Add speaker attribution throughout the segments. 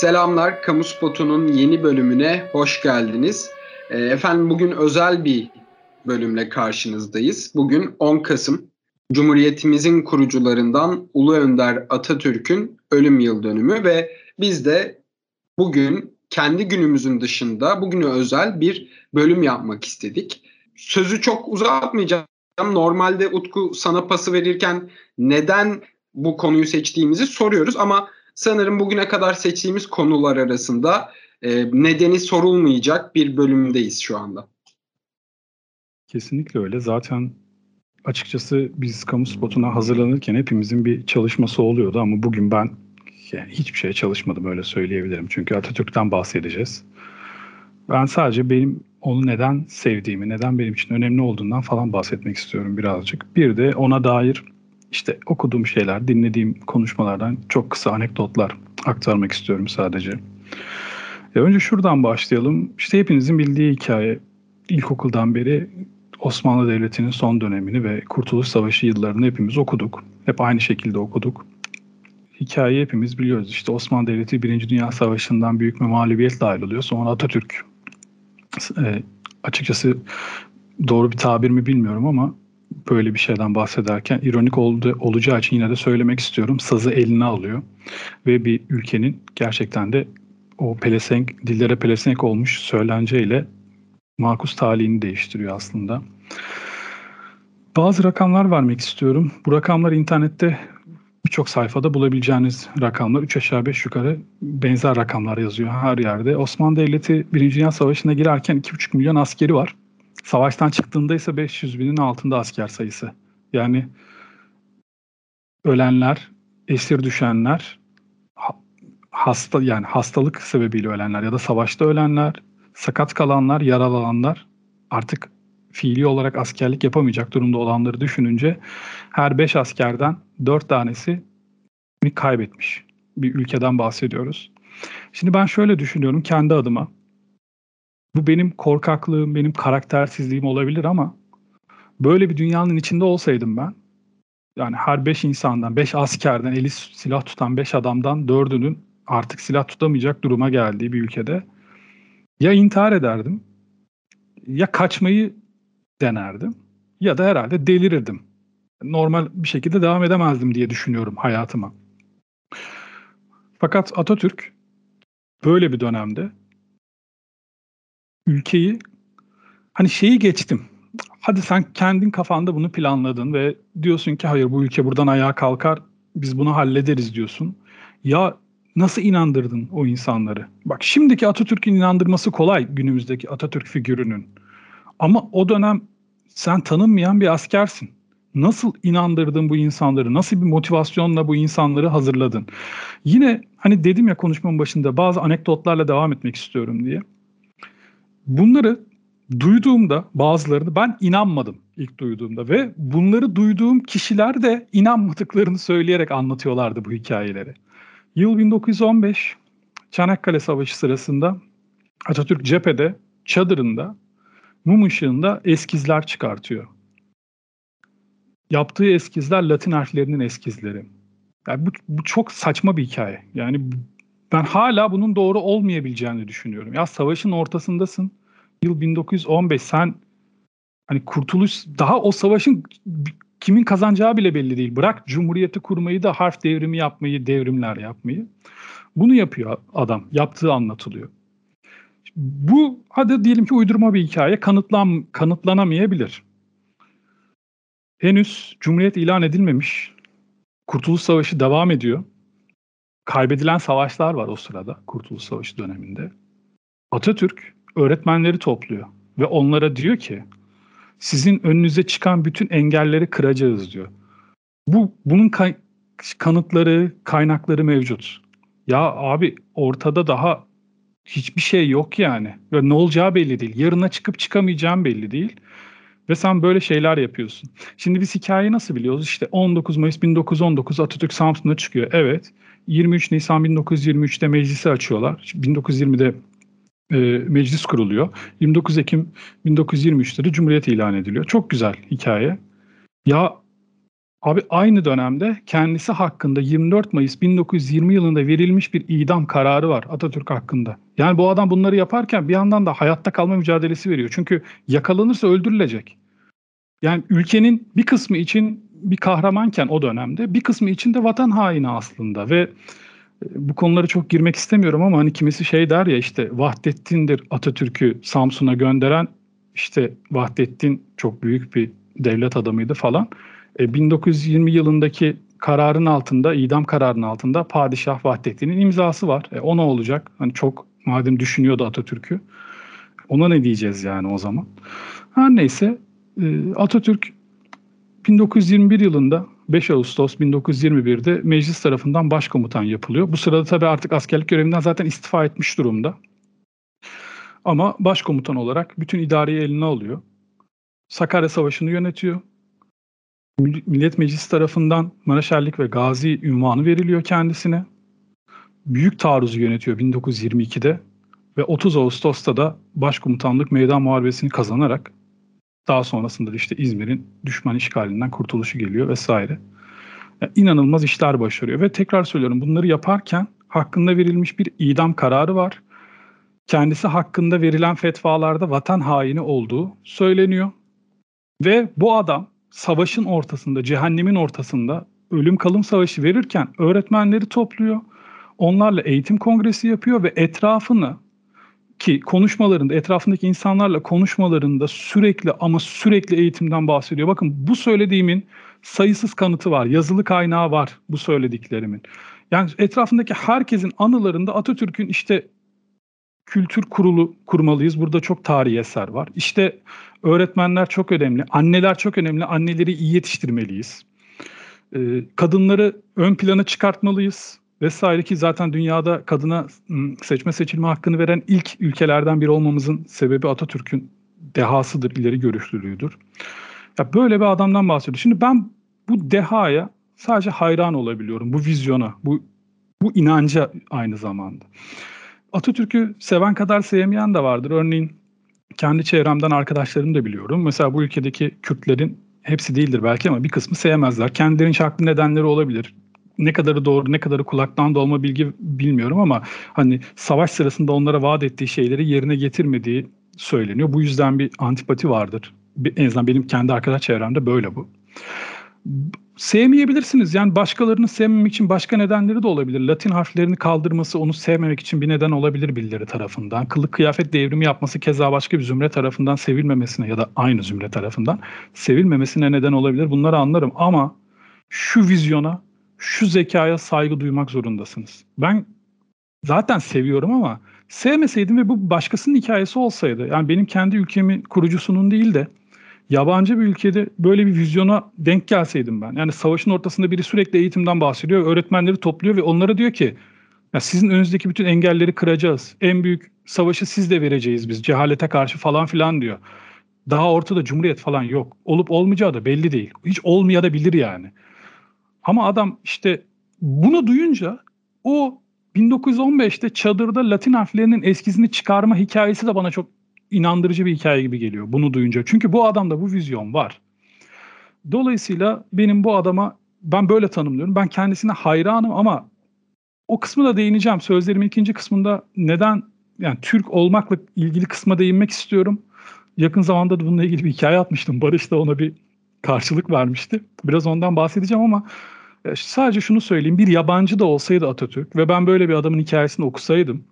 Speaker 1: Selamlar, Kamu Spotu'nun yeni bölümüne hoş geldiniz. Ee, efendim bugün özel bir bölümle karşınızdayız. Bugün 10 Kasım, Cumhuriyetimizin kurucularından Ulu Önder Atatürk'ün ölüm yıl dönümü ve biz de bugün kendi günümüzün dışında bugüne özel bir bölüm yapmak istedik. Sözü çok uzatmayacağım. Normalde Utku sana pası verirken neden bu konuyu seçtiğimizi soruyoruz ama sanırım bugüne kadar seçtiğimiz konular arasında e, nedeni sorulmayacak bir bölümdeyiz şu anda.
Speaker 2: Kesinlikle öyle. Zaten açıkçası biz kamu spotuna hazırlanırken hepimizin bir çalışması oluyordu ama bugün ben yani hiçbir şeye çalışmadım öyle söyleyebilirim. Çünkü Atatürk'ten bahsedeceğiz. Ben sadece benim onu neden sevdiğimi, neden benim için önemli olduğundan falan bahsetmek istiyorum birazcık. Bir de ona dair işte okuduğum şeyler, dinlediğim konuşmalardan çok kısa anekdotlar aktarmak istiyorum sadece. Ya önce şuradan başlayalım. İşte hepinizin bildiği hikaye. İlkokuldan beri Osmanlı Devleti'nin son dönemini ve Kurtuluş Savaşı yıllarını hepimiz okuduk. Hep aynı şekilde okuduk. Hikayeyi hepimiz biliyoruz. İşte Osmanlı Devleti Birinci Dünya Savaşı'ndan büyük bir mağlubiyetle ayrılıyor. Sonra Atatürk e, açıkçası doğru bir tabir mi bilmiyorum ama böyle bir şeyden bahsederken ironik oldu, olacağı için yine de söylemek istiyorum. Sazı eline alıyor ve bir ülkenin gerçekten de o pelesenk, dillere pelesenk olmuş söylenceyle makus talihini değiştiriyor aslında. Bazı rakamlar vermek istiyorum. Bu rakamlar internette birçok sayfada bulabileceğiniz rakamlar. 3 aşağı 5 yukarı benzer rakamlar yazıyor her yerde. Osmanlı Devleti 1. Dünya Savaşı'na girerken 2,5 milyon askeri var. Savaştan çıktığında ise 500 binin altında asker sayısı. Yani ölenler, esir düşenler, hasta yani hastalık sebebiyle ölenler ya da savaşta ölenler, sakat kalanlar, yaralananlar artık fiili olarak askerlik yapamayacak durumda olanları düşününce her 5 askerden 4 tanesi kaybetmiş bir ülkeden bahsediyoruz. Şimdi ben şöyle düşünüyorum kendi adıma. Bu benim korkaklığım, benim karaktersizliğim olabilir ama böyle bir dünyanın içinde olsaydım ben yani her 5 insandan, 5 askerden, eli silah tutan 5 adamdan 4'ünün artık silah tutamayacak duruma geldiği bir ülkede ya intihar ederdim ya kaçmayı denerdim ya da herhalde delirirdim. Normal bir şekilde devam edemezdim diye düşünüyorum hayatıma. Fakat Atatürk böyle bir dönemde ülkeyi hani şeyi geçtim. Hadi sen kendin kafanda bunu planladın ve diyorsun ki hayır bu ülke buradan ayağa kalkar biz bunu hallederiz diyorsun. Ya nasıl inandırdın o insanları? Bak şimdiki Atatürk'ün inandırması kolay günümüzdeki Atatürk figürünün. Ama o dönem sen tanınmayan bir askersin. Nasıl inandırdın bu insanları? Nasıl bir motivasyonla bu insanları hazırladın? Yine hani dedim ya konuşmamın başında bazı anekdotlarla devam etmek istiyorum diye. Bunları duyduğumda bazılarını ben inanmadım ilk duyduğumda ve bunları duyduğum kişiler de inanmadıklarını söyleyerek anlatıyorlardı bu hikayeleri. Yıl 1915 Çanakkale Savaşı sırasında Atatürk cephede çadırında mum ışığında eskizler çıkartıyor. Yaptığı eskizler Latin harflerinin eskizleri. Yani bu, bu çok saçma bir hikaye. Yani ben hala bunun doğru olmayabileceğini düşünüyorum. Ya savaşın ortasındasın. Yıl 1915 sen hani kurtuluş daha o savaşın kimin kazanacağı bile belli değil. Bırak cumhuriyeti kurmayı da harf devrimi yapmayı, devrimler yapmayı. Bunu yapıyor adam. Yaptığı anlatılıyor. Bu hadi diyelim ki uydurma bir hikaye kanıtlan kanıtlanamayabilir. Henüz cumhuriyet ilan edilmemiş. Kurtuluş Savaşı devam ediyor. Kaybedilen savaşlar var o sırada Kurtuluş Savaşı döneminde. Atatürk öğretmenleri topluyor ve onlara diyor ki sizin önünüze çıkan bütün engelleri kıracağız diyor. Bu bunun kay- kanıtları, kaynakları mevcut. Ya abi ortada daha hiçbir şey yok yani. Ve ne olacağı belli değil. Yarına çıkıp çıkamayacağım belli değil. Ve sen böyle şeyler yapıyorsun. Şimdi biz hikayeyi nasıl biliyoruz? İşte 19 Mayıs 1919 Atatürk Samsun'a çıkıyor. Evet. 23 Nisan 1923'te meclisi açıyorlar. 1920'de e, meclis kuruluyor. 29 Ekim 1923'te de Cumhuriyet ilan ediliyor. Çok güzel hikaye. Ya Abi aynı dönemde kendisi hakkında 24 Mayıs 1920 yılında verilmiş bir idam kararı var Atatürk hakkında. Yani bu adam bunları yaparken bir yandan da hayatta kalma mücadelesi veriyor. Çünkü yakalanırsa öldürülecek. Yani ülkenin bir kısmı için bir kahramanken o dönemde bir kısmı için de vatan haini aslında ve bu konuları çok girmek istemiyorum ama hani kimisi şey der ya işte Vahdettin'dir Atatürk'ü Samsun'a gönderen işte Vahdettin çok büyük bir devlet adamıydı falan. E, 1920 yılındaki kararın altında, idam kararının altında Padişah Vahdettin'in imzası var. E, o ne olacak? Hani çok madem düşünüyordu Atatürk'ü. Ona ne diyeceğiz yani o zaman? Her neyse e, Atatürk 1921 yılında 5 Ağustos 1921'de meclis tarafından başkomutan yapılıyor. Bu sırada tabii artık askerlik görevinden zaten istifa etmiş durumda. Ama başkomutan olarak bütün idareyi eline alıyor. Sakarya Savaşı'nı yönetiyor. Millet Meclisi tarafından Maraşerlik ve Gazi ünvanı veriliyor kendisine. Büyük taarruzu yönetiyor 1922'de ve 30 Ağustos'ta da başkomutanlık meydan muharebesini kazanarak daha sonrasında da işte İzmir'in düşman işgalinden kurtuluşu geliyor vesaire. Yani inanılmaz işler başarıyor ve tekrar söylüyorum bunları yaparken hakkında verilmiş bir idam kararı var. Kendisi hakkında verilen fetvalarda vatan haini olduğu söyleniyor. Ve bu adam savaşın ortasında, cehennemin ortasında ölüm kalım savaşı verirken öğretmenleri topluyor. Onlarla eğitim kongresi yapıyor ve etrafını ki konuşmalarında etrafındaki insanlarla konuşmalarında sürekli ama sürekli eğitimden bahsediyor. Bakın bu söylediğimin sayısız kanıtı var. Yazılı kaynağı var bu söylediklerimin. Yani etrafındaki herkesin anılarında Atatürk'ün işte kültür kurulu kurmalıyız. Burada çok tarihi eser var. İşte öğretmenler çok önemli, anneler çok önemli. Anneleri iyi yetiştirmeliyiz. Ee, kadınları ön plana çıkartmalıyız vesaire ki zaten dünyada kadına seçme seçilme hakkını veren ilk ülkelerden biri olmamızın sebebi Atatürk'ün dehasıdır, ileri görüşlülüğüdür. Ya böyle bir adamdan bahsediyor. Şimdi ben bu dehaya sadece hayran olabiliyorum. Bu vizyona, bu bu inanca aynı zamanda. Atatürk'ü seven kadar sevmeyen de vardır. Örneğin kendi çevremden arkadaşlarımı da biliyorum. Mesela bu ülkedeki Kürtlerin hepsi değildir belki ama bir kısmı sevmezler. Kendilerinin haklı nedenleri olabilir ne kadarı doğru ne kadarı kulaktan dolma bilgi bilmiyorum ama hani savaş sırasında onlara vaat ettiği şeyleri yerine getirmediği söyleniyor. Bu yüzden bir antipati vardır. En azından benim kendi arkadaş çevremde böyle bu. Sevmeyebilirsiniz. Yani başkalarını sevmemek için başka nedenleri de olabilir. Latin harflerini kaldırması onu sevmemek için bir neden olabilir birileri tarafından. Kılık kıyafet devrimi yapması keza başka bir zümre tarafından sevilmemesine ya da aynı zümre tarafından sevilmemesine neden olabilir. Bunları anlarım ama şu vizyona şu zekaya saygı duymak zorundasınız. Ben zaten seviyorum ama sevmeseydim ve bu başkasının hikayesi olsaydı yani benim kendi ülkemin kurucusunun değil de yabancı bir ülkede böyle bir vizyona denk gelseydim ben. Yani savaşın ortasında biri sürekli eğitimden bahsediyor, öğretmenleri topluyor ve onlara diyor ki ya sizin önünüzdeki bütün engelleri kıracağız. En büyük savaşı siz de vereceğiz biz cehalete karşı falan filan diyor. Daha ortada cumhuriyet falan yok. Olup olmayacağı da belli değil. Hiç olmaya da bilir yani. Ama adam işte bunu duyunca o 1915'te çadırda Latin harflerinin eskizini çıkarma hikayesi de bana çok inandırıcı bir hikaye gibi geliyor bunu duyunca. Çünkü bu adamda bu vizyon var. Dolayısıyla benim bu adama ben böyle tanımlıyorum. Ben kendisine hayranım ama o kısmı da değineceğim. Sözlerimin ikinci kısmında neden yani Türk olmakla ilgili kısma değinmek istiyorum. Yakın zamanda da bununla ilgili bir hikaye atmıştım. Barış da ona bir karşılık vermişti. Biraz ondan bahsedeceğim ama sadece şunu söyleyeyim. Bir yabancı da olsaydı Atatürk ve ben böyle bir adamın hikayesini okusaydım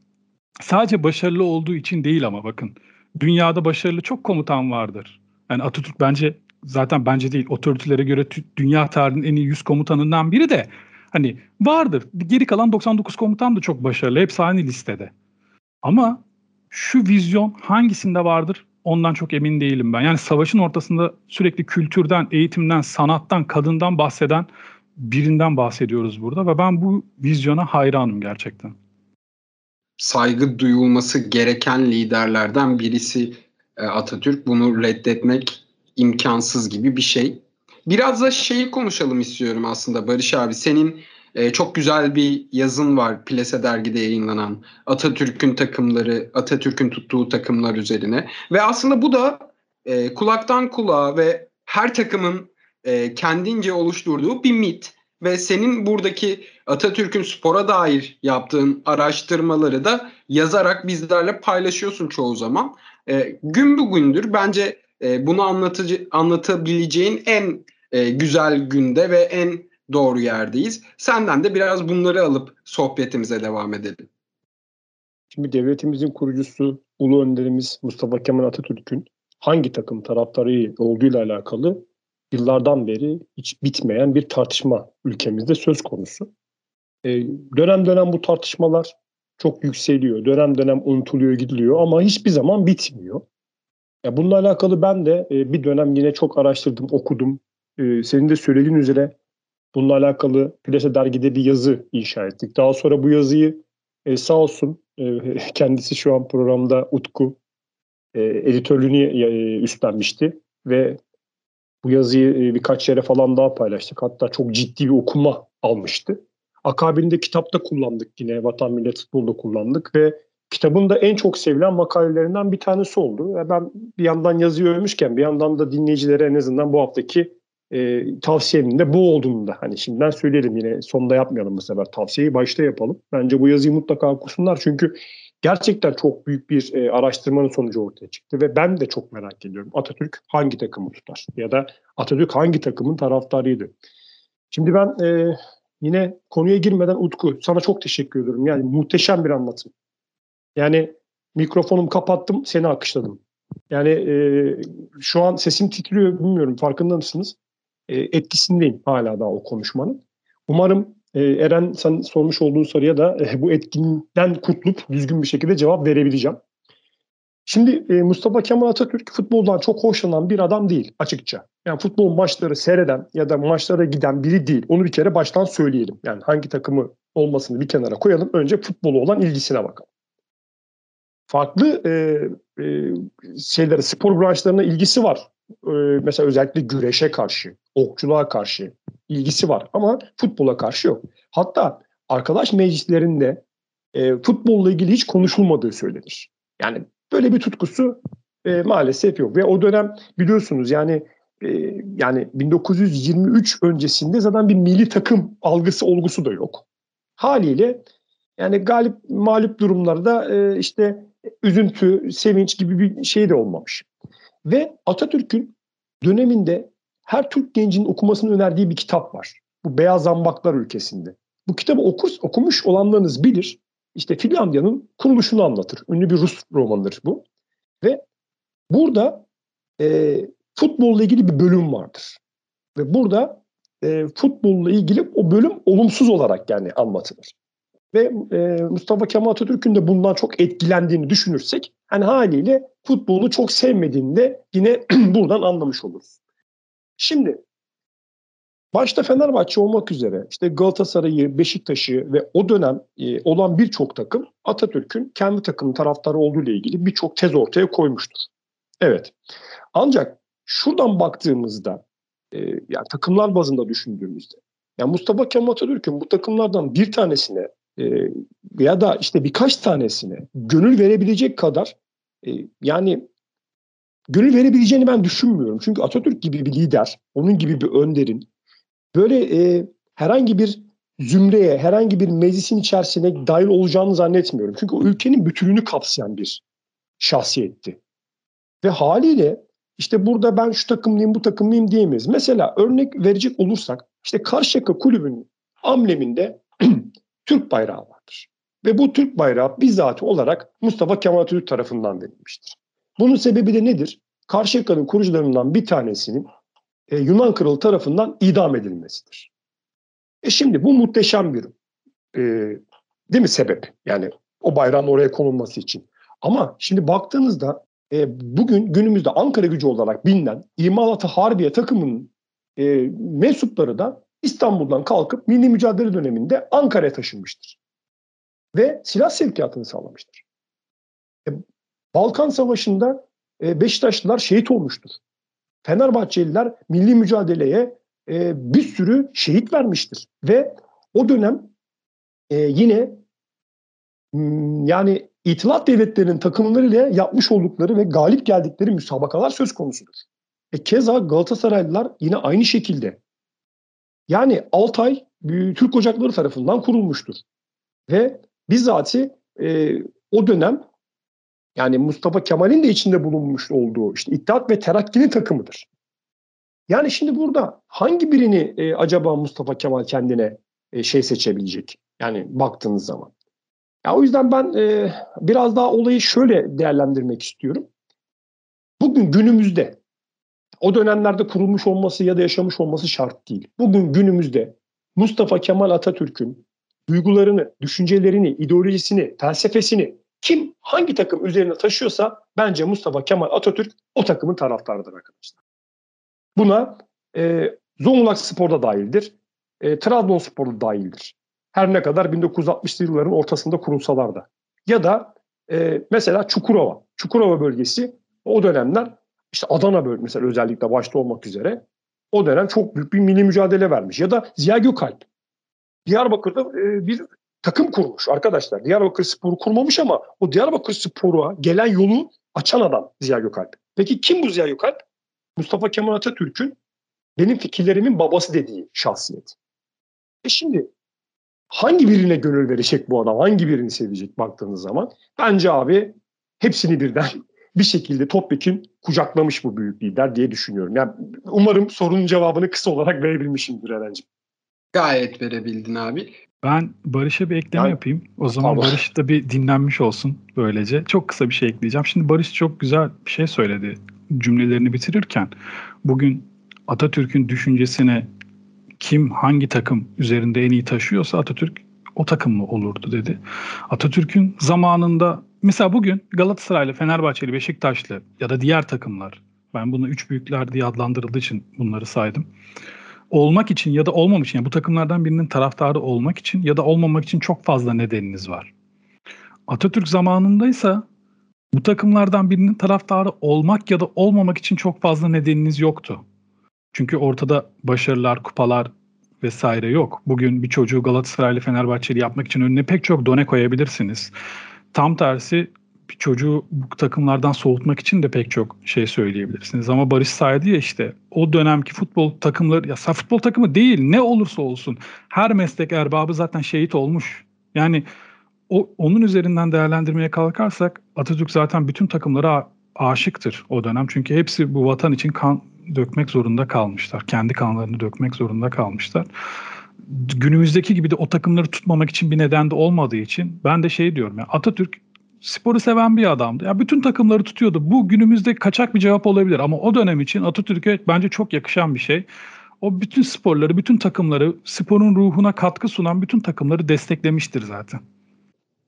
Speaker 2: sadece başarılı olduğu için değil ama bakın dünyada başarılı çok komutan vardır. Yani Atatürk bence zaten bence değil otoritelere göre dünya tarihinin en iyi 100 komutanından biri de hani vardır. Geri kalan 99 komutan da çok başarılı. Hepsi aynı listede. Ama şu vizyon hangisinde vardır ondan çok emin değilim ben. Yani savaşın ortasında sürekli kültürden, eğitimden, sanattan, kadından bahseden birinden bahsediyoruz burada ve ben bu vizyona hayranım gerçekten.
Speaker 1: Saygı duyulması gereken liderlerden birisi e, Atatürk. Bunu reddetmek imkansız gibi bir şey. Biraz da şeyi konuşalım istiyorum aslında Barış abi. Senin e, çok güzel bir yazın var Plase dergide yayınlanan Atatürk'ün takımları, Atatürk'ün tuttuğu takımlar üzerine. Ve aslında bu da e, kulaktan kulağa ve her takımın e, kendince oluşturduğu bir mit ve senin buradaki Atatürk'ün spora dair yaptığın araştırmaları da yazarak bizlerle paylaşıyorsun çoğu zaman. E, gün bugündür bence e, bunu anlatıcı anlatabileceğin en e, güzel günde ve en doğru yerdeyiz. Senden de biraz bunları alıp sohbetimize devam edelim.
Speaker 3: Şimdi devletimizin kurucusu Ulu Önderimiz Mustafa Kemal Atatürk'ün hangi takım taraftarı olduğuyla alakalı yıllardan beri hiç bitmeyen bir tartışma ülkemizde söz konusu. Ee, dönem dönem bu tartışmalar çok yükseliyor, dönem dönem unutuluyor, gidiliyor ama hiçbir zaman bitmiyor. Ya bununla alakalı ben de e, bir dönem yine çok araştırdım, okudum. E, senin de söylediğin üzere bununla alakalı Plase dergide bir yazı inşa ettik. Daha sonra bu yazıyı e, sağ olsun e, kendisi şu an programda Utku e, editörlüğünü e, üstlenmişti ve bu yazıyı e, birkaç yere falan daha paylaştık. Hatta çok ciddi bir okuma almıştı. Akabinde kitapta kullandık yine Vatan Millet Futbol'da kullandık ve kitabın da en çok sevilen makalelerinden bir tanesi oldu. Ben bir yandan yazıyı övmüşken bir yandan da dinleyicilere en azından bu haftaki e, tavsiyemin de bu olduğunu da hani şimdiden söyleyelim yine sonda yapmayalım bu sefer tavsiyeyi başta yapalım. Bence bu yazıyı mutlaka okusunlar çünkü gerçekten çok büyük bir e, araştırmanın sonucu ortaya çıktı ve ben de çok merak ediyorum Atatürk hangi takımı tutar ya da Atatürk hangi takımın taraftarıydı. Şimdi ben e, yine konuya girmeden Utku sana çok teşekkür ediyorum yani muhteşem bir anlatım. Yani mikrofonumu kapattım seni akışladım. Yani e, şu an sesim titriyor bilmiyorum farkında mısınız? E, etkisindeyim hala daha o konuşmanın. Umarım e, Eren sen sormuş olduğun soruya da e, bu etkinden kurtulup düzgün bir şekilde cevap verebileceğim. Şimdi e, Mustafa Kemal Atatürk futboldan çok hoşlanan bir adam değil açıkça. Yani futbol maçları seyreden ya da maçlara giden biri değil. Onu bir kere baştan söyleyelim. Yani hangi takımı olmasını bir kenara koyalım. Önce futbolu olan ilgisine bakalım. Farklı e, e, şeylere, spor branşlarına ilgisi var. E, mesela özellikle güreşe karşı, okçuluğa karşı ilgisi var ama futbola karşı yok. Hatta arkadaş meclislerinde e, futbolla ilgili hiç konuşulmadığı söylenir. Yani böyle bir tutkusu e, maalesef yok ve o dönem biliyorsunuz yani e, yani 1923 öncesinde zaten bir milli takım algısı olgusu da yok. Haliyle yani galip mağlup durumlarda e, işte üzüntü, sevinç gibi bir şey de olmamış. Ve Atatürk'ün döneminde her Türk gencinin okumasını önerdiği bir kitap var. Bu Beyaz Zambaklar ülkesinde. Bu kitabı okur, okumuş olanlarınız bilir. İşte Finlandiya'nın kuruluşunu anlatır. Ünlü bir Rus romanıdır bu. Ve burada e, futbolla ilgili bir bölüm vardır. Ve burada e, futbolla ilgili o bölüm olumsuz olarak yani anlatılır. Ve e, Mustafa Kemal Atatürk'ün de bundan çok etkilendiğini düşünürsek hani haliyle futbolu çok sevmediğini de yine buradan anlamış oluruz. Şimdi başta Fenerbahçe olmak üzere işte Galatasaray'ı, Beşiktaş'ı ve o dönem e, olan birçok takım Atatürk'ün kendi takımın taraftarı olduğu ile ilgili birçok tez ortaya koymuştur. Evet. Ancak şuradan baktığımızda e, yani takımlar bazında düşündüğümüzde yani Mustafa Kemal Atatürk'ün bu takımlardan bir tanesine e, ya da işte birkaç tanesine gönül verebilecek kadar e, yani gönül verebileceğini ben düşünmüyorum. Çünkü Atatürk gibi bir lider, onun gibi bir önderin böyle e, herhangi bir zümreye, herhangi bir meclisin içerisine dahil olacağını zannetmiyorum. Çünkü o ülkenin bütününü kapsayan bir şahsiyetti. Ve haliyle işte burada ben şu takımlıyım, bu takımlıyım diyemeyiz. Mesela örnek verecek olursak işte Karşıyaka kulübünün ambleminde Türk bayrağı vardır. Ve bu Türk bayrağı bizzat olarak Mustafa Kemal Atatürk tarafından verilmiştir. Bunun sebebi de nedir? Karşıyaka'nın kurucularından bir tanesinin e, Yunan kralı tarafından idam edilmesidir. E şimdi bu muhteşem bir e, değil mi sebep? Yani o bayrağın oraya konulması için. Ama şimdi baktığınızda e, bugün günümüzde Ankara gücü olarak bilinen İmalatı Harbiye takımının e, mensupları da İstanbul'dan kalkıp milli mücadele döneminde Ankara'ya taşınmıştır. Ve silah sevkiyatını sağlamıştır. E, Balkan Savaşı'nda e, Beşiktaşlılar şehit olmuştur. Fenerbahçeliler milli mücadeleye e, bir sürü şehit vermiştir. Ve o dönem e, yine yani İtilaf devletlerinin takımlarıyla yapmış oldukları ve galip geldikleri müsabakalar söz konusudur. E keza Galatasaraylılar yine aynı şekilde. Yani Altay Türk Ocakları tarafından kurulmuştur. Ve bizzati e, o dönem yani Mustafa Kemal'in de içinde bulunmuş olduğu işte İttihat ve Terakki'nin takımıdır. Yani şimdi burada hangi birini e, acaba Mustafa Kemal kendine e, şey seçebilecek? Yani baktığınız zaman. Ya o yüzden ben e, biraz daha olayı şöyle değerlendirmek istiyorum. Bugün günümüzde o dönemlerde kurulmuş olması ya da yaşamış olması şart değil. Bugün günümüzde Mustafa Kemal Atatürk'ün duygularını, düşüncelerini, ideolojisini, felsefesini kim hangi takım üzerine taşıyorsa bence Mustafa Kemal Atatürk o takımın taraftarıdır arkadaşlar. Buna e, Zonguldak Spor'da dahildir. E, Trabzonspor'da dahildir. Her ne kadar 1960'lı yılların ortasında kurulsalar da. Ya da e, mesela Çukurova. Çukurova bölgesi o dönemler işte Adana bölgesi mesela özellikle başta olmak üzere o dönem çok büyük bir milli mücadele vermiş. Ya da Ziya Gökalp. Diyarbakır'da e, bir takım kurmuş arkadaşlar. Diyarbakır Sporu kurmamış ama o Diyarbakır Sporu'a gelen yolu açan adam Ziya Gökalp. Peki kim bu Ziya Gökalp? Mustafa Kemal Atatürk'ün benim fikirlerimin babası dediği şahsiyet. E şimdi hangi birine gönül verecek bu adam? Hangi birini sevecek baktığınız zaman? Bence abi hepsini birden bir şekilde topyekin kucaklamış bu büyük lider diye düşünüyorum. Yani umarım sorunun cevabını kısa olarak verebilmişimdir Eren'cim.
Speaker 1: Gayet verebildin abi.
Speaker 2: Ben Barış'a bir ekleme yani, yapayım. O zaman tamam. Barış da bir dinlenmiş olsun böylece. Çok kısa bir şey ekleyeceğim. Şimdi Barış çok güzel bir şey söyledi cümlelerini bitirirken. Bugün Atatürk'ün düşüncesine kim hangi takım üzerinde en iyi taşıyorsa Atatürk o takımlı olurdu dedi. Atatürk'ün zamanında mesela bugün Galatasaraylı, Fenerbahçeli, Beşiktaşlı ya da diğer takımlar ben bunu üç büyükler diye adlandırıldığı için bunları saydım. Olmak için ya da olmamak için yani bu takımlardan birinin taraftarı olmak için ya da olmamak için çok fazla nedeniniz var. Atatürk zamanındaysa bu takımlardan birinin taraftarı olmak ya da olmamak için çok fazla nedeniniz yoktu. Çünkü ortada başarılar, kupalar vesaire yok. Bugün bir çocuğu Galatasaraylı Fenerbahçeli yapmak için önüne pek çok done koyabilirsiniz. Tam tersi bir çocuğu bu takımlardan soğutmak için de pek çok şey söyleyebilirsiniz. Ama Barış saydı ya işte o dönemki futbol takımları ya futbol takımı değil ne olursa olsun her meslek erbabı zaten şehit olmuş. Yani o onun üzerinden değerlendirmeye kalkarsak Atatürk zaten bütün takımlara aşıktır o dönem. Çünkü hepsi bu vatan için kan dökmek zorunda kalmışlar. Kendi kanlarını dökmek zorunda kalmışlar. Günümüzdeki gibi de o takımları tutmamak için bir neden de olmadığı için ben de şey diyorum ya Atatürk sporu seven bir adamdı. Ya bütün takımları tutuyordu. Bu günümüzde kaçak bir cevap olabilir ama o dönem için Atatürk'e bence çok yakışan bir şey. O bütün sporları, bütün takımları, sporun ruhuna katkı sunan bütün takımları desteklemiştir zaten.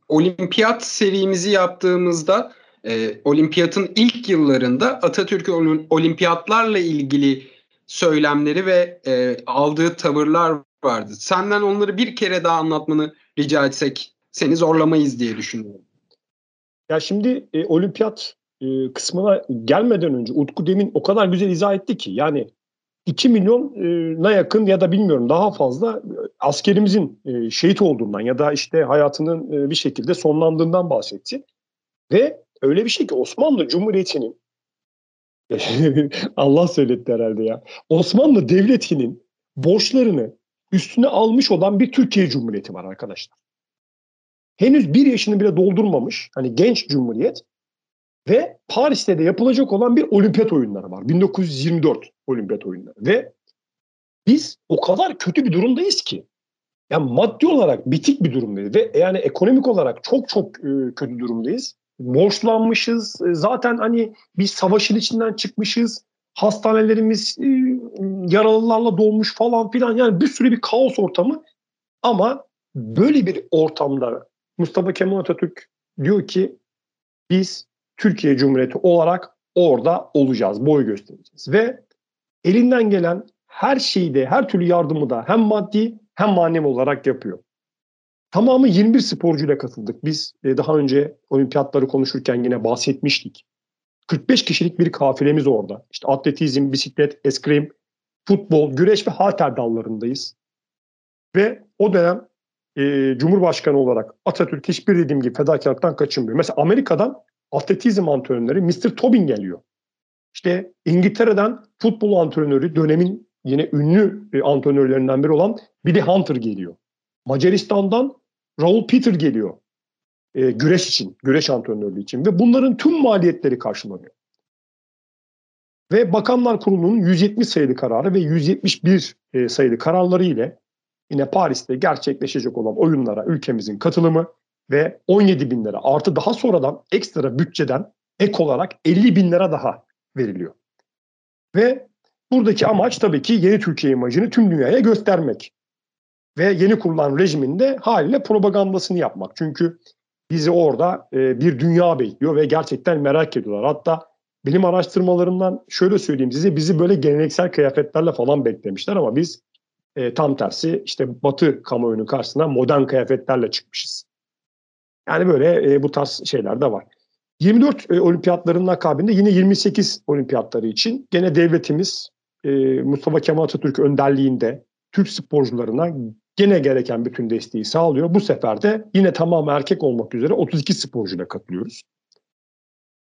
Speaker 1: Olimpiyat serimizi yaptığımızda e, olimpiyatın ilk yıllarında Atatürk'ün olimpiyatlarla ilgili söylemleri ve e, aldığı tavırlar vardı. Senden onları bir kere daha anlatmanı rica etsek seni zorlamayız diye düşünüyorum.
Speaker 3: Ya şimdi e, olimpiyat e, kısmına gelmeden önce Utku demin o kadar güzel izah etti ki yani 2 milyona yakın ya da bilmiyorum daha fazla askerimizin e, şehit olduğundan ya da işte hayatının e, bir şekilde sonlandığından bahsetti. Ve öyle bir şey ki Osmanlı Cumhuriyeti'nin Allah söyletti herhalde ya. Osmanlı Devleti'nin borçlarını üstüne almış olan bir Türkiye Cumhuriyeti var arkadaşlar henüz bir yaşını bile doldurmamış hani genç cumhuriyet ve Paris'te de yapılacak olan bir olimpiyat oyunları var. 1924 olimpiyat oyunları ve biz o kadar kötü bir durumdayız ki yani maddi olarak bitik bir durumdayız ve yani ekonomik olarak çok çok e, kötü durumdayız. Borçlanmışız. E, zaten hani biz savaşın içinden çıkmışız. Hastanelerimiz e, yaralılarla dolmuş falan filan. Yani bir sürü bir kaos ortamı. Ama böyle bir ortamda Mustafa Kemal Atatürk diyor ki biz Türkiye Cumhuriyeti olarak orada olacağız, boy göstereceğiz. Ve elinden gelen her şeyi de, her türlü yardımı da hem maddi hem manevi olarak yapıyor. Tamamı 21 sporcuyla katıldık. Biz e, daha önce olimpiyatları konuşurken yine bahsetmiştik. 45 kişilik bir kafilemiz orada. İşte atletizm, bisiklet, eskrim, futbol, güreş ve halter dallarındayız. Ve o dönem e, Cumhurbaşkanı olarak Atatürk hiçbir dediğim gibi fedakarlıktan kaçınmıyor. Mesela Amerika'dan atletizm antrenörleri Mr. Tobin geliyor. İşte İngiltere'den futbol antrenörü dönemin yine ünlü e, antrenörlerinden biri olan Billy Hunter geliyor. Macaristan'dan Raul Peter geliyor. E, güreş için, güreş antrenörlüğü için ve bunların tüm maliyetleri karşılanıyor. Ve Bakanlar Kurulu'nun 170 sayılı kararı ve 171 e, sayılı kararları ile yine Paris'te gerçekleşecek olan oyunlara ülkemizin katılımı ve 17 bin lira artı daha sonradan ekstra bütçeden ek olarak 50 bin lira daha veriliyor. Ve buradaki amaç tabii ki yeni Türkiye imajını tüm dünyaya göstermek. Ve yeni kurulan rejimin de haliyle propagandasını yapmak. Çünkü bizi orada e, bir dünya bekliyor ve gerçekten merak ediyorlar. Hatta benim araştırmalarımdan şöyle söyleyeyim size bizi böyle geleneksel kıyafetlerle falan beklemişler ama biz e, tam tersi işte batı kamuoyunun karşısına modern kıyafetlerle çıkmışız. Yani böyle e, bu tarz şeyler de var. 24 e, olimpiyatlarının akabinde yine 28 olimpiyatları için gene devletimiz e, Mustafa Kemal Atatürk önderliğinde Türk sporcularına gene gereken bütün desteği sağlıyor. Bu sefer de yine tamam erkek olmak üzere 32 sporcuyla katılıyoruz.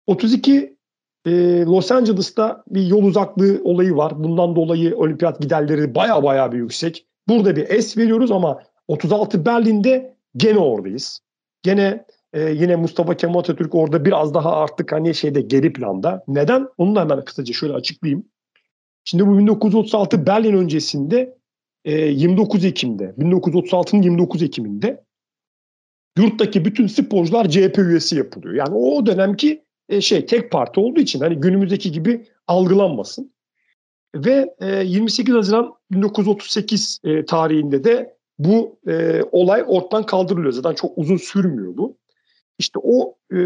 Speaker 3: 32 e, Los Angeles'ta bir yol uzaklığı olayı var. Bundan dolayı olimpiyat giderleri baya baya bir yüksek. Burada bir es veriyoruz ama 36 Berlin'de gene oradayız. Gene e, yine Mustafa Kemal Atatürk orada biraz daha artık hani şeyde geri planda. Neden? Onu da hemen kısaca şöyle açıklayayım. Şimdi bu 1936 Berlin öncesinde e, 29 Ekim'de, 1936'nın 29 Ekim'inde yurttaki bütün sporcular CHP üyesi yapılıyor. Yani o dönemki e, şey tek parti olduğu için hani günümüzdeki gibi algılanmasın. Ve e, 28 Haziran 1938 e, tarihinde de bu e, olay ortadan kaldırılıyor. Zaten çok uzun sürmüyor bu. İşte o e,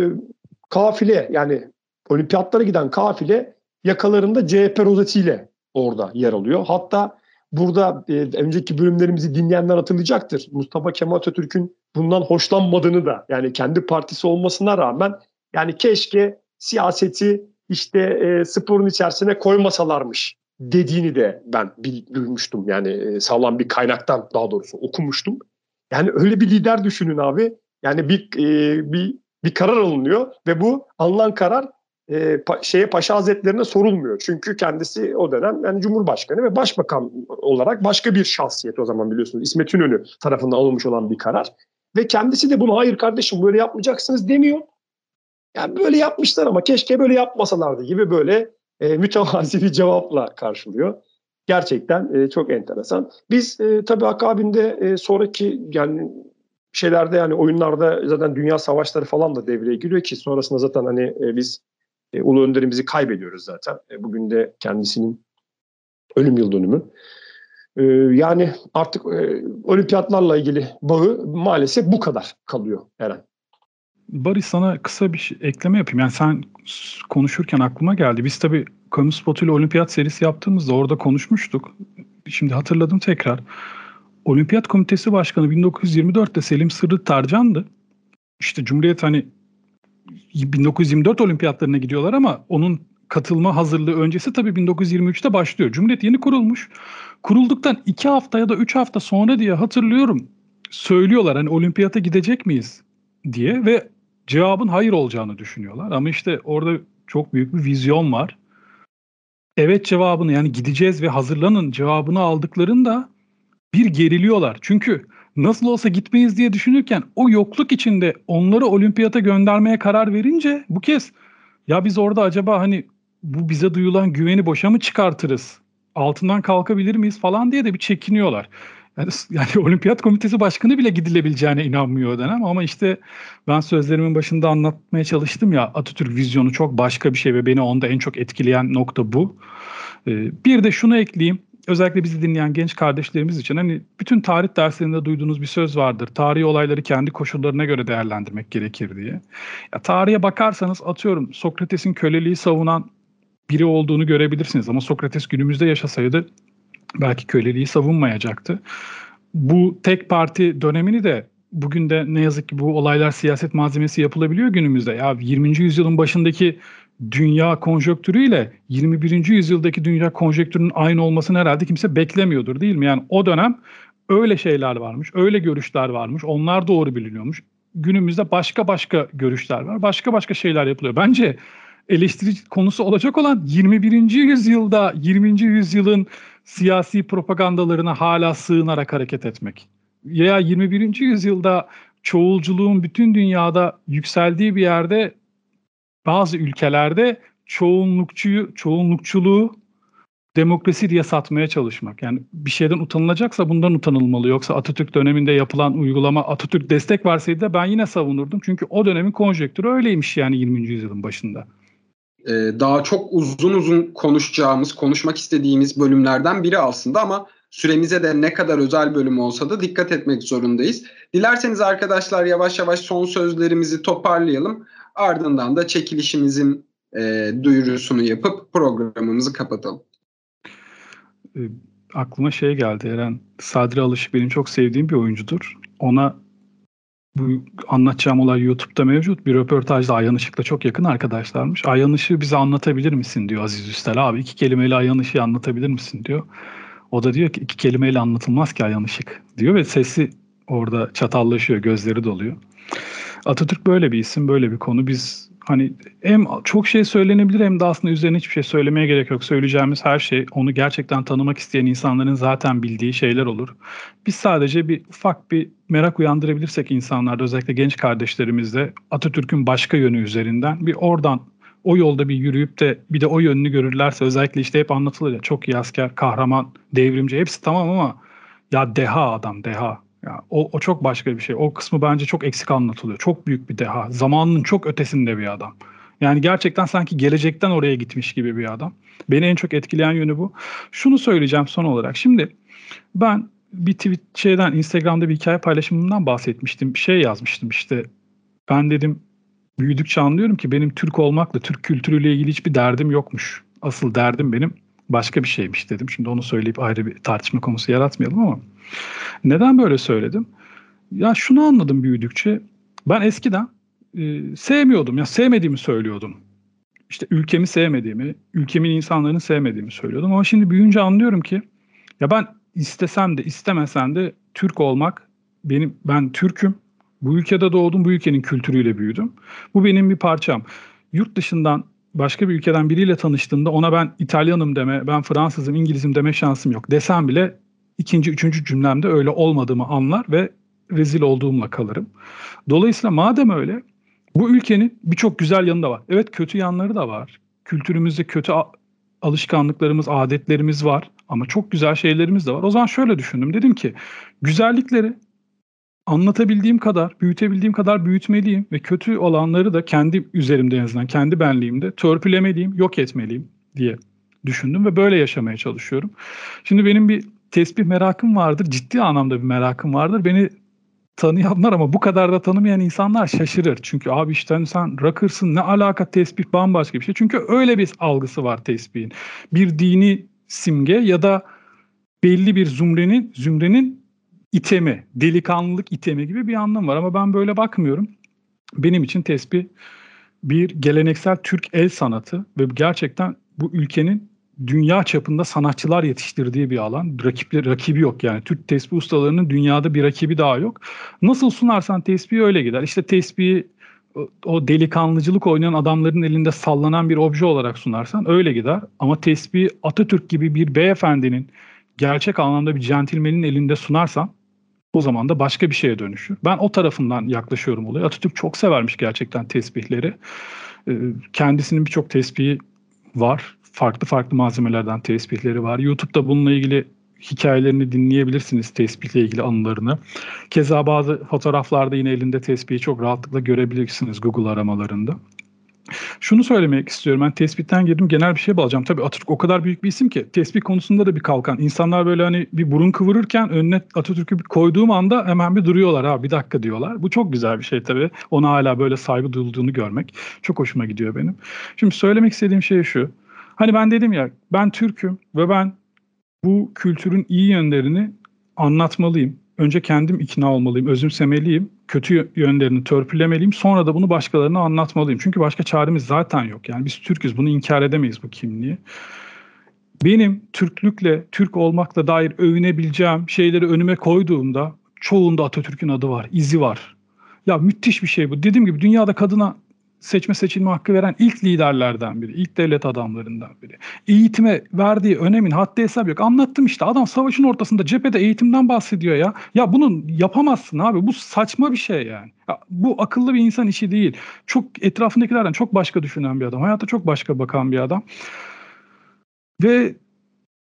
Speaker 3: kafile yani olimpiyatlara giden kafile yakalarında CHP rozetiyle orada yer alıyor. Hatta burada e, önceki bölümlerimizi dinleyenler hatırlayacaktır. Mustafa Kemal Atatürk'ün bundan hoşlanmadığını da yani kendi partisi olmasına rağmen yani keşke siyaseti işte e, sporun içerisine koymasalarmış dediğini de ben duymuştum. Yani e, sağlam bir kaynaktan daha doğrusu okumuştum. Yani öyle bir lider düşünün abi. Yani bir e, bir bir karar alınıyor ve bu alınan karar e, pa, şeye Paşa Hazretlerine sorulmuyor. Çünkü kendisi o dönem yani Cumhurbaşkanı ve Başbakan olarak başka bir şahsiyet o zaman biliyorsunuz. İsmet İnönü tarafından alınmış olan bir karar. Ve kendisi de bunu hayır kardeşim böyle yapmayacaksınız demiyor. Yani böyle yapmışlar ama keşke böyle yapmasalardı gibi böyle e, mütevazi bir cevapla karşılıyor. Gerçekten e, çok enteresan. Biz e, tabii akabinde e, sonraki yani şeylerde yani oyunlarda zaten dünya savaşları falan da devreye giriyor ki sonrasında zaten hani e, biz e, ulu önderimizi kaybediyoruz zaten. E, bugün de kendisinin ölüm yıl dönümü. E, yani artık e, olimpiyatlarla ilgili bağı maalesef bu kadar kalıyor Eren.
Speaker 2: Barış sana kısa bir şey, ekleme yapayım. Yani sen konuşurken aklıma geldi. Biz tabii kamu spotuyla olimpiyat serisi yaptığımızda orada konuşmuştuk. Şimdi hatırladım tekrar. Olimpiyat Komitesi Başkanı 1924'te Selim Sırrı Tarcan'dı. İşte Cumhuriyet hani 1924 olimpiyatlarına gidiyorlar ama onun katılma hazırlığı öncesi tabii 1923'te başlıyor. Cumhuriyet yeni kurulmuş. Kurulduktan iki hafta ya da üç hafta sonra diye hatırlıyorum. Söylüyorlar hani olimpiyata gidecek miyiz diye ve cevabın hayır olacağını düşünüyorlar. Ama işte orada çok büyük bir vizyon var. Evet cevabını yani gideceğiz ve hazırlanın cevabını aldıklarında bir geriliyorlar. Çünkü nasıl olsa gitmeyiz diye düşünürken o yokluk içinde onları olimpiyata göndermeye karar verince bu kez ya biz orada acaba hani bu bize duyulan güveni boşa mı çıkartırız? Altından kalkabilir miyiz falan diye de bir çekiniyorlar. Yani, olimpiyat komitesi başkanı bile gidilebileceğine inanmıyor dönem ama işte ben sözlerimin başında anlatmaya çalıştım ya Atatürk vizyonu çok başka bir şey ve beni onda en çok etkileyen nokta bu. Ee, bir de şunu ekleyeyim özellikle bizi dinleyen genç kardeşlerimiz için hani bütün tarih derslerinde duyduğunuz bir söz vardır. Tarihi olayları kendi koşullarına göre değerlendirmek gerekir diye. Ya tarihe bakarsanız atıyorum Sokrates'in köleliği savunan biri olduğunu görebilirsiniz ama Sokrates günümüzde yaşasaydı belki köleliği savunmayacaktı. Bu tek parti dönemini de bugün de ne yazık ki bu olaylar siyaset malzemesi yapılabiliyor günümüzde. Ya 20. yüzyılın başındaki dünya konjonktürüyle 21. yüzyıldaki dünya konjonktürünün aynı olmasını herhalde kimse beklemiyordur değil mi? Yani o dönem öyle şeyler varmış, öyle görüşler varmış. Onlar doğru biliniyormuş. Günümüzde başka başka görüşler var. Başka başka şeyler yapılıyor. Bence eleştiri konusu olacak olan 21. yüzyılda 20. yüzyılın siyasi propagandalarına hala sığınarak hareket etmek. Ya 21. yüzyılda çoğulculuğun bütün dünyada yükseldiği bir yerde bazı ülkelerde çoğunlukçuyu, çoğunlukçuluğu demokrasi diye satmaya çalışmak. Yani bir şeyden utanılacaksa bundan utanılmalı. Yoksa Atatürk döneminde yapılan uygulama Atatürk destek varsaydı da ben yine savunurdum. Çünkü o dönemin konjektürü öyleymiş yani 20. yüzyılın başında.
Speaker 1: Ee, daha çok uzun uzun konuşacağımız, konuşmak istediğimiz bölümlerden biri aslında ama süremize de ne kadar özel bölüm olsa da dikkat etmek zorundayız. Dilerseniz arkadaşlar yavaş yavaş son sözlerimizi toparlayalım. Ardından da çekilişimizin e, duyurusunu yapıp programımızı kapatalım.
Speaker 2: E, aklıma şey geldi Eren. Sadri Alışık benim çok sevdiğim bir oyuncudur. Ona bu anlatacağım olay YouTube'da mevcut. Bir röportajda Ayhan Işık'la çok yakın arkadaşlarmış. Ayhan Işık'ı bize anlatabilir misin diyor Aziz Üstel abi. iki kelimeyle Ayhan Işık'ı anlatabilir misin diyor. O da diyor ki iki kelimeyle anlatılmaz ki Ayhan Işık diyor ve sesi orada çatallaşıyor, gözleri doluyor. Atatürk böyle bir isim, böyle bir konu. Biz hani hem çok şey söylenebilir hem de aslında üzerine hiçbir şey söylemeye gerek yok. Söyleyeceğimiz her şey onu gerçekten tanımak isteyen insanların zaten bildiği şeyler olur. Biz sadece bir ufak bir merak uyandırabilirsek insanlarda özellikle genç kardeşlerimizde Atatürk'ün başka yönü üzerinden bir oradan o yolda bir yürüyüp de bir de o yönünü görürlerse özellikle işte hep anlatılır ya çok iyi asker, kahraman, devrimci hepsi tamam ama ya deha adam deha. Ya o, o çok başka bir şey. O kısmı bence çok eksik anlatılıyor. Çok büyük bir deha. Zamanının çok ötesinde bir adam. Yani gerçekten sanki gelecekten oraya gitmiş gibi bir adam. Beni en çok etkileyen yönü bu. Şunu söyleyeceğim son olarak. Şimdi ben bir tweet şeyden Instagram'da bir hikaye paylaşımından bahsetmiştim. Bir şey yazmıştım işte. Ben dedim büyüdükçe anlıyorum ki benim Türk olmakla Türk kültürüyle ilgili hiçbir derdim yokmuş. Asıl derdim benim başka bir şeymiş dedim. Şimdi onu söyleyip ayrı bir tartışma konusu yaratmayalım ama neden böyle söyledim? Ya şunu anladım büyüdükçe. Ben eskiden e, sevmiyordum. Ya sevmediğimi söylüyordum. İşte ülkemi sevmediğimi, ülkemin insanlarını sevmediğimi söylüyordum. Ama şimdi büyüyünce anlıyorum ki ya ben istesem de istemesem de Türk olmak benim ben Türk'üm. Bu ülkede doğdum, bu ülkenin kültürüyle büyüdüm. Bu benim bir parçam. Yurt dışından başka bir ülkeden biriyle tanıştığımda ona ben İtalyanım deme, ben Fransızım, İngilizim deme şansım yok. Desem bile ikinci, üçüncü cümlemde öyle olmadığımı anlar ve rezil olduğumla kalırım. Dolayısıyla madem öyle bu ülkenin birçok güzel yanı da var. Evet kötü yanları da var. Kültürümüzde kötü alışkanlıklarımız, adetlerimiz var ama çok güzel şeylerimiz de var. O zaman şöyle düşündüm. Dedim ki güzellikleri anlatabildiğim kadar, büyütebildiğim kadar büyütmeliyim ve kötü olanları da kendi üzerimde en azından, kendi benliğimde törpülemeliyim, yok etmeliyim diye düşündüm ve böyle yaşamaya çalışıyorum. Şimdi benim bir tesbih merakım vardır, ciddi anlamda bir merakım vardır. Beni tanıyanlar ama bu kadar da tanımayan insanlar şaşırır. Çünkü abi işte sen rakırsın ne alaka tesbih bambaşka bir şey. Çünkü öyle bir algısı var tesbihin. Bir dini simge ya da belli bir zümrenin zümrenin itemi, delikanlılık itemi gibi bir anlam var ama ben böyle bakmıyorum. Benim için tesbih bir geleneksel Türk el sanatı ve gerçekten bu ülkenin dünya çapında sanatçılar yetiştirdiği bir alan. Rakipli, rakibi yok yani. Türk tesbih ustalarının dünyada bir rakibi daha yok. Nasıl sunarsan tesbihi öyle gider. İşte tesbihi o delikanlıcılık oynayan adamların elinde sallanan bir obje olarak sunarsan öyle gider. Ama tesbih Atatürk gibi bir beyefendinin gerçek anlamda bir centilmenin elinde sunarsan o zaman da başka bir şeye dönüşür. Ben o tarafından yaklaşıyorum olaya. Atatürk çok severmiş gerçekten tesbihleri. Ee, kendisinin birçok tesbihi var. Farklı farklı malzemelerden tesbihleri var. YouTube'da bununla ilgili hikayelerini dinleyebilirsiniz tespihle ilgili anılarını. Keza bazı fotoğraflarda yine elinde tespihi çok rahatlıkla görebilirsiniz Google aramalarında. Şunu söylemek istiyorum. Ben tespitten girdim genel bir şey bağlayacağım. Tabii Atatürk o kadar büyük bir isim ki tespih konusunda da bir kalkan. İnsanlar böyle hani bir burun kıvırırken önüne Atatürk'ü koyduğum anda hemen bir duruyorlar. Ha bir dakika diyorlar. Bu çok güzel bir şey tabii. Ona hala böyle saygı duyulduğunu görmek çok hoşuma gidiyor benim. Şimdi söylemek istediğim şey şu. Hani ben dedim ya ben Türk'üm ve ben bu kültürün iyi yönlerini anlatmalıyım. Önce kendim ikna olmalıyım, özümsemeliyim kötü yönlerini törpülemeliyim. Sonra da bunu başkalarına anlatmalıyım. Çünkü başka çaremiz zaten yok. Yani biz Türk'üz. Bunu inkar edemeyiz bu kimliği. Benim Türklükle, Türk olmakla dair övünebileceğim şeyleri önüme koyduğumda çoğunda Atatürk'ün adı var, izi var. Ya müthiş bir şey bu. Dediğim gibi dünyada kadına seçme seçilme hakkı veren ilk liderlerden biri, ilk devlet adamlarından biri. Eğitime verdiği önemin haddi hesap yok. Anlattım işte adam savaşın ortasında cephede eğitimden bahsediyor ya. Ya bunu yapamazsın abi. Bu saçma bir şey yani. Ya, bu akıllı bir insan işi değil. Çok etrafındakilerden çok başka düşünen bir adam. Hayata çok başka bakan bir adam. Ve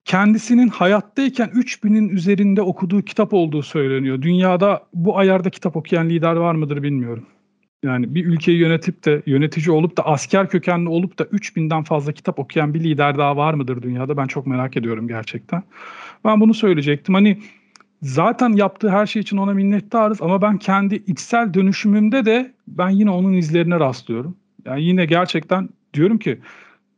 Speaker 2: kendisinin hayattayken 3000'in üzerinde okuduğu kitap olduğu söyleniyor. Dünyada bu ayarda kitap okuyan lider var mıdır bilmiyorum. Yani bir ülkeyi yönetip de yönetici olup da asker kökenli olup da 3000'den fazla kitap okuyan bir lider daha var mıdır dünyada? Ben çok merak ediyorum gerçekten. Ben bunu söyleyecektim. Hani zaten yaptığı her şey için ona minnettarız ama ben kendi içsel dönüşümümde de ben yine onun izlerine rastlıyorum. Yani yine gerçekten diyorum ki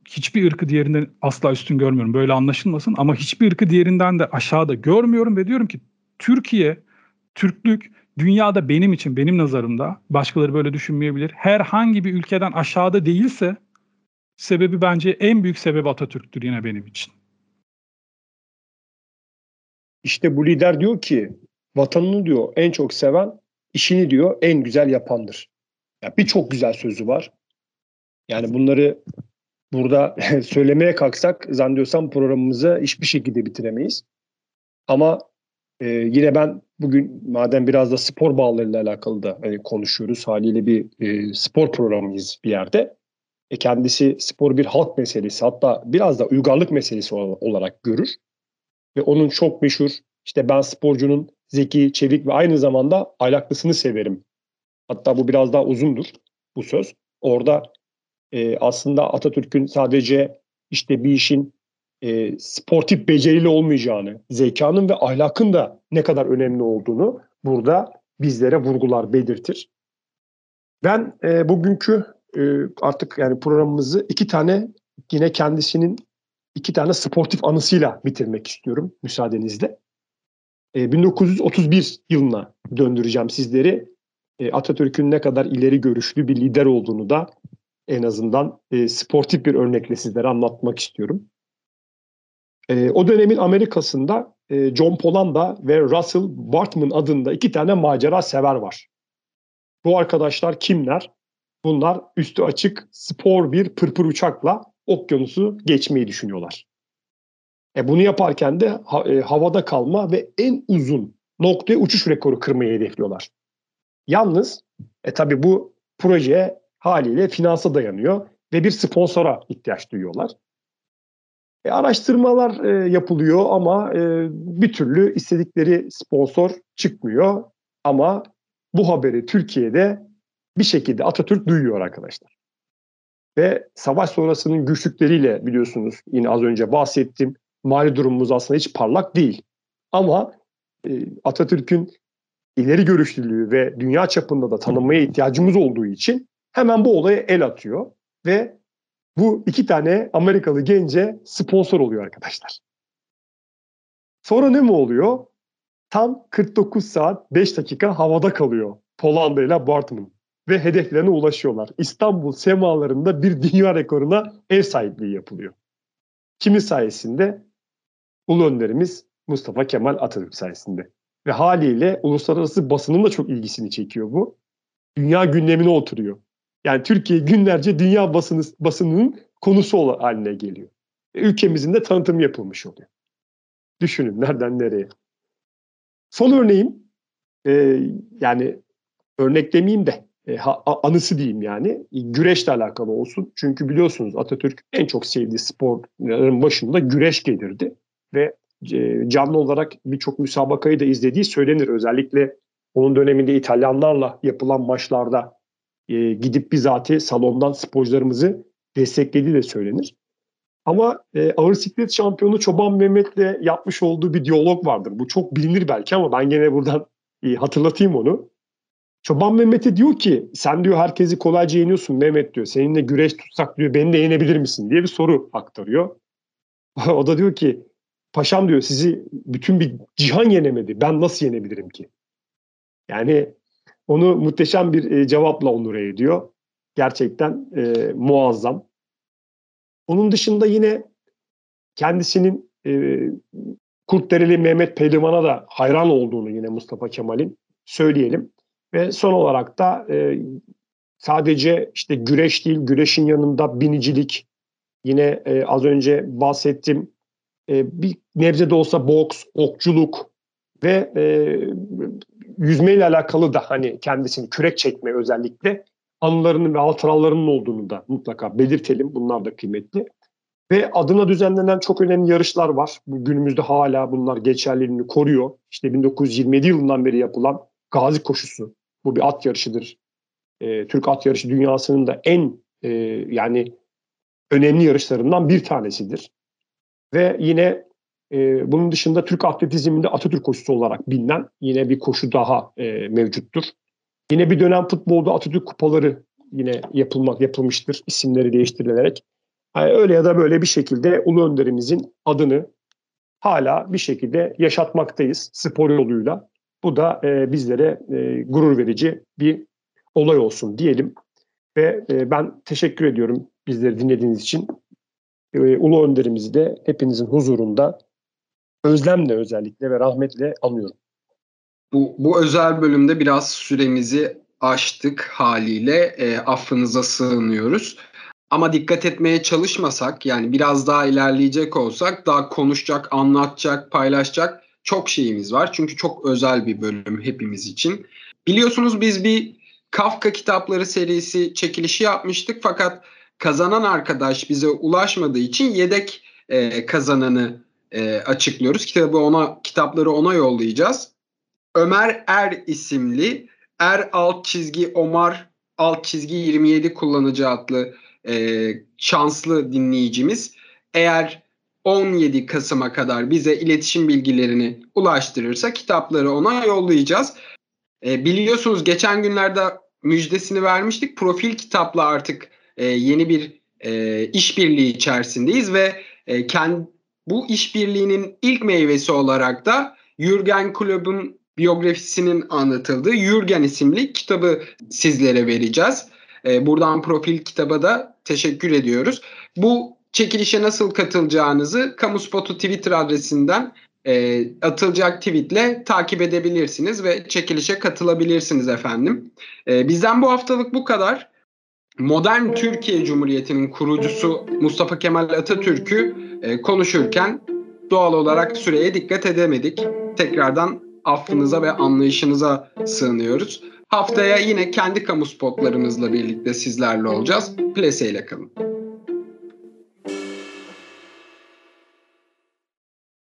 Speaker 2: hiçbir ırkı diğerinden asla üstün görmüyorum. Böyle anlaşılmasın ama hiçbir ırkı diğerinden de aşağıda görmüyorum ve diyorum ki Türkiye, Türklük dünyada benim için, benim nazarımda başkaları böyle düşünmeyebilir. Herhangi bir ülkeden aşağıda değilse sebebi bence en büyük sebebi Atatürk'tür yine benim için.
Speaker 3: İşte bu lider diyor ki vatanını diyor en çok seven, işini diyor en güzel yapandır. Ya birçok güzel sözü var. Yani bunları burada söylemeye kalksak zannediyorsam programımızı hiçbir şekilde bitiremeyiz. Ama e, yine ben bugün madem biraz da spor bağlarıyla alakalı da hani konuşuyoruz haliyle bir e, spor programıyız bir yerde. E, kendisi spor bir halk meselesi hatta biraz da uygarlık meselesi olarak görür. Ve onun çok meşhur işte ben sporcunun zeki, çevik ve aynı zamanda aylaklısını severim. Hatta bu biraz daha uzundur bu söz. Orada e, aslında Atatürk'ün sadece işte bir işin e, sportif beceriyle olmayacağını, zekanın ve ahlakın da ne kadar önemli olduğunu burada bizlere vurgular, belirtir. Ben e, bugünkü e, artık yani programımızı iki tane yine kendisinin iki tane sportif anısıyla bitirmek istiyorum müsaadenizle. E, 1931 yılına döndüreceğim sizleri. E, Atatürk'ün ne kadar ileri görüşlü bir lider olduğunu da en azından e, sportif bir örnekle sizlere anlatmak istiyorum. E, o dönemin Amerika'sında e, John Polanda ve Russell Bartman adında iki tane macera sever var. Bu arkadaşlar kimler? Bunlar üstü açık spor bir pırpır uçakla okyanusu geçmeyi düşünüyorlar. E bunu yaparken de ha, e, havada kalma ve en uzun noktaya uçuş rekoru kırmayı hedefliyorlar. Yalnız e tabi bu projeye haliyle finansa dayanıyor ve bir sponsora ihtiyaç duyuyorlar. E, araştırmalar e, yapılıyor ama e, bir türlü istedikleri sponsor çıkmıyor. Ama bu haberi Türkiye'de bir şekilde Atatürk duyuyor arkadaşlar. Ve savaş sonrasının güçlükleriyle biliyorsunuz yine az önce bahsettim. Mali durumumuz aslında hiç parlak değil. Ama e, Atatürk'ün ileri görüşlülüğü ve dünya çapında da tanınmaya ihtiyacımız olduğu için hemen bu olaya el atıyor ve bu iki tane Amerikalı gence sponsor oluyor arkadaşlar. Sonra ne mi oluyor? Tam 49 saat 5 dakika havada kalıyor Pollanda ile Bartman ve hedeflerine ulaşıyorlar. İstanbul semalarında bir dünya rekoruna ev sahipliği yapılıyor. Kimin sayesinde? Ulu önderimiz Mustafa Kemal Atatürk sayesinde. Ve haliyle uluslararası basının da çok ilgisini çekiyor bu. Dünya gündemine oturuyor. Yani Türkiye günlerce dünya basını, basınının konusu haline geliyor. E, ülkemizin de tanıtımı yapılmış oluyor. Düşünün nereden nereye. Son örneğim e, yani örnek demeyeyim de e, ha, anısı diyeyim yani güreşle alakalı olsun. Çünkü biliyorsunuz Atatürk en çok sevdiği sporların başında güreş gelirdi ve e, canlı olarak birçok müsabakayı da izlediği söylenir. Özellikle onun döneminde İtalyanlarla yapılan maçlarda e, gidip bizatihi salondan sporcularımızı desteklediği de söylenir. Ama e, ağır siklet şampiyonu Çoban Mehmet'le yapmış olduğu bir diyalog vardır. Bu çok bilinir belki ama ben gene buradan e, hatırlatayım onu. Çoban Mehmet'e diyor ki sen diyor herkesi kolayca yeniyorsun Mehmet diyor. Seninle güreş tutsak diyor beni de yenebilir misin diye bir soru aktarıyor. o da diyor ki paşam diyor sizi bütün bir cihan yenemedi. Ben nasıl yenebilirim ki? Yani onu muhteşem bir e, cevapla onure ediyor. Gerçekten e, muazzam. Onun dışında yine kendisinin e, Kurtdereli Mehmet Pehlivan'a da hayran olduğunu yine Mustafa Kemal'in söyleyelim. Ve son olarak da e, sadece işte güreş değil, güreşin yanında binicilik, yine e, az önce bahsettim e, bir nebze de olsa boks, okçuluk ve e, yüzmeyle alakalı da hani kendisini kürek çekme özellikle anılarının ve hatıralarının olduğunu da mutlaka belirtelim. Bunlar da kıymetli. Ve adına düzenlenen çok önemli yarışlar var. Günümüzde hala bunlar geçerliliğini koruyor. İşte 1927 yılından beri yapılan Gazi Koşusu. Bu bir at yarışıdır. E, Türk at yarışı dünyasının da en e, yani önemli yarışlarından bir tanesidir. Ve yine e, bunun dışında Türk atletizminde Atatürk koşusu olarak bilinen yine bir koşu daha e, mevcuttur. Yine bir dönem futbolda Atatürk kupaları yine yapılmak yapılmıştır isimleri değiştirilerek. Yani öyle ya da böyle bir şekilde Ulu Önderimizin adını hala bir şekilde yaşatmaktayız spor yoluyla. Bu da e, bizlere e, gurur verici bir olay olsun diyelim. Ve e, ben teşekkür ediyorum bizleri dinlediğiniz için. E, Ulu Önderimizi de hepinizin huzurunda özlemle özellikle ve rahmetle anıyorum.
Speaker 1: Bu, bu özel bölümde biraz süremizi aştık haliyle e, affınıza sığınıyoruz. Ama dikkat etmeye çalışmasak yani biraz daha ilerleyecek olsak daha konuşacak, anlatacak, paylaşacak çok şeyimiz var. Çünkü çok özel bir bölüm hepimiz için. Biliyorsunuz biz bir Kafka kitapları serisi çekilişi yapmıştık fakat kazanan arkadaş bize ulaşmadığı için yedek e, kazananı e, açıklıyoruz. Kitabı ona kitapları ona yollayacağız. Ömer Er isimli Er alt çizgi Omar alt çizgi 27 kullanıcı adlı e, şanslı dinleyicimiz eğer 17 Kasım'a kadar bize iletişim bilgilerini ulaştırırsa kitapları ona yollayacağız. E, biliyorsunuz geçen günlerde müjdesini vermiştik. Profil kitapla artık e, yeni bir e, işbirliği içerisindeyiz ve e, kendi bu işbirliğinin ilk meyvesi olarak da Jürgen Klopp'un biyografisinin anlatıldığı Jürgen isimli kitabı sizlere vereceğiz. E, buradan profil kitaba da teşekkür ediyoruz. Bu çekilişe nasıl katılacağınızı Kamu Spotu Twitter adresinden e, atılacak tweetle takip edebilirsiniz ve çekilişe katılabilirsiniz efendim. E, bizden bu haftalık bu kadar. Modern Türkiye Cumhuriyeti'nin kurucusu Mustafa Kemal Atatürk'ü e, konuşurken doğal olarak süreye dikkat edemedik. Tekrardan affınıza ve anlayışınıza sığınıyoruz. Haftaya yine kendi kamu spotlarımızla birlikte sizlerle olacağız. Plese ile kalın.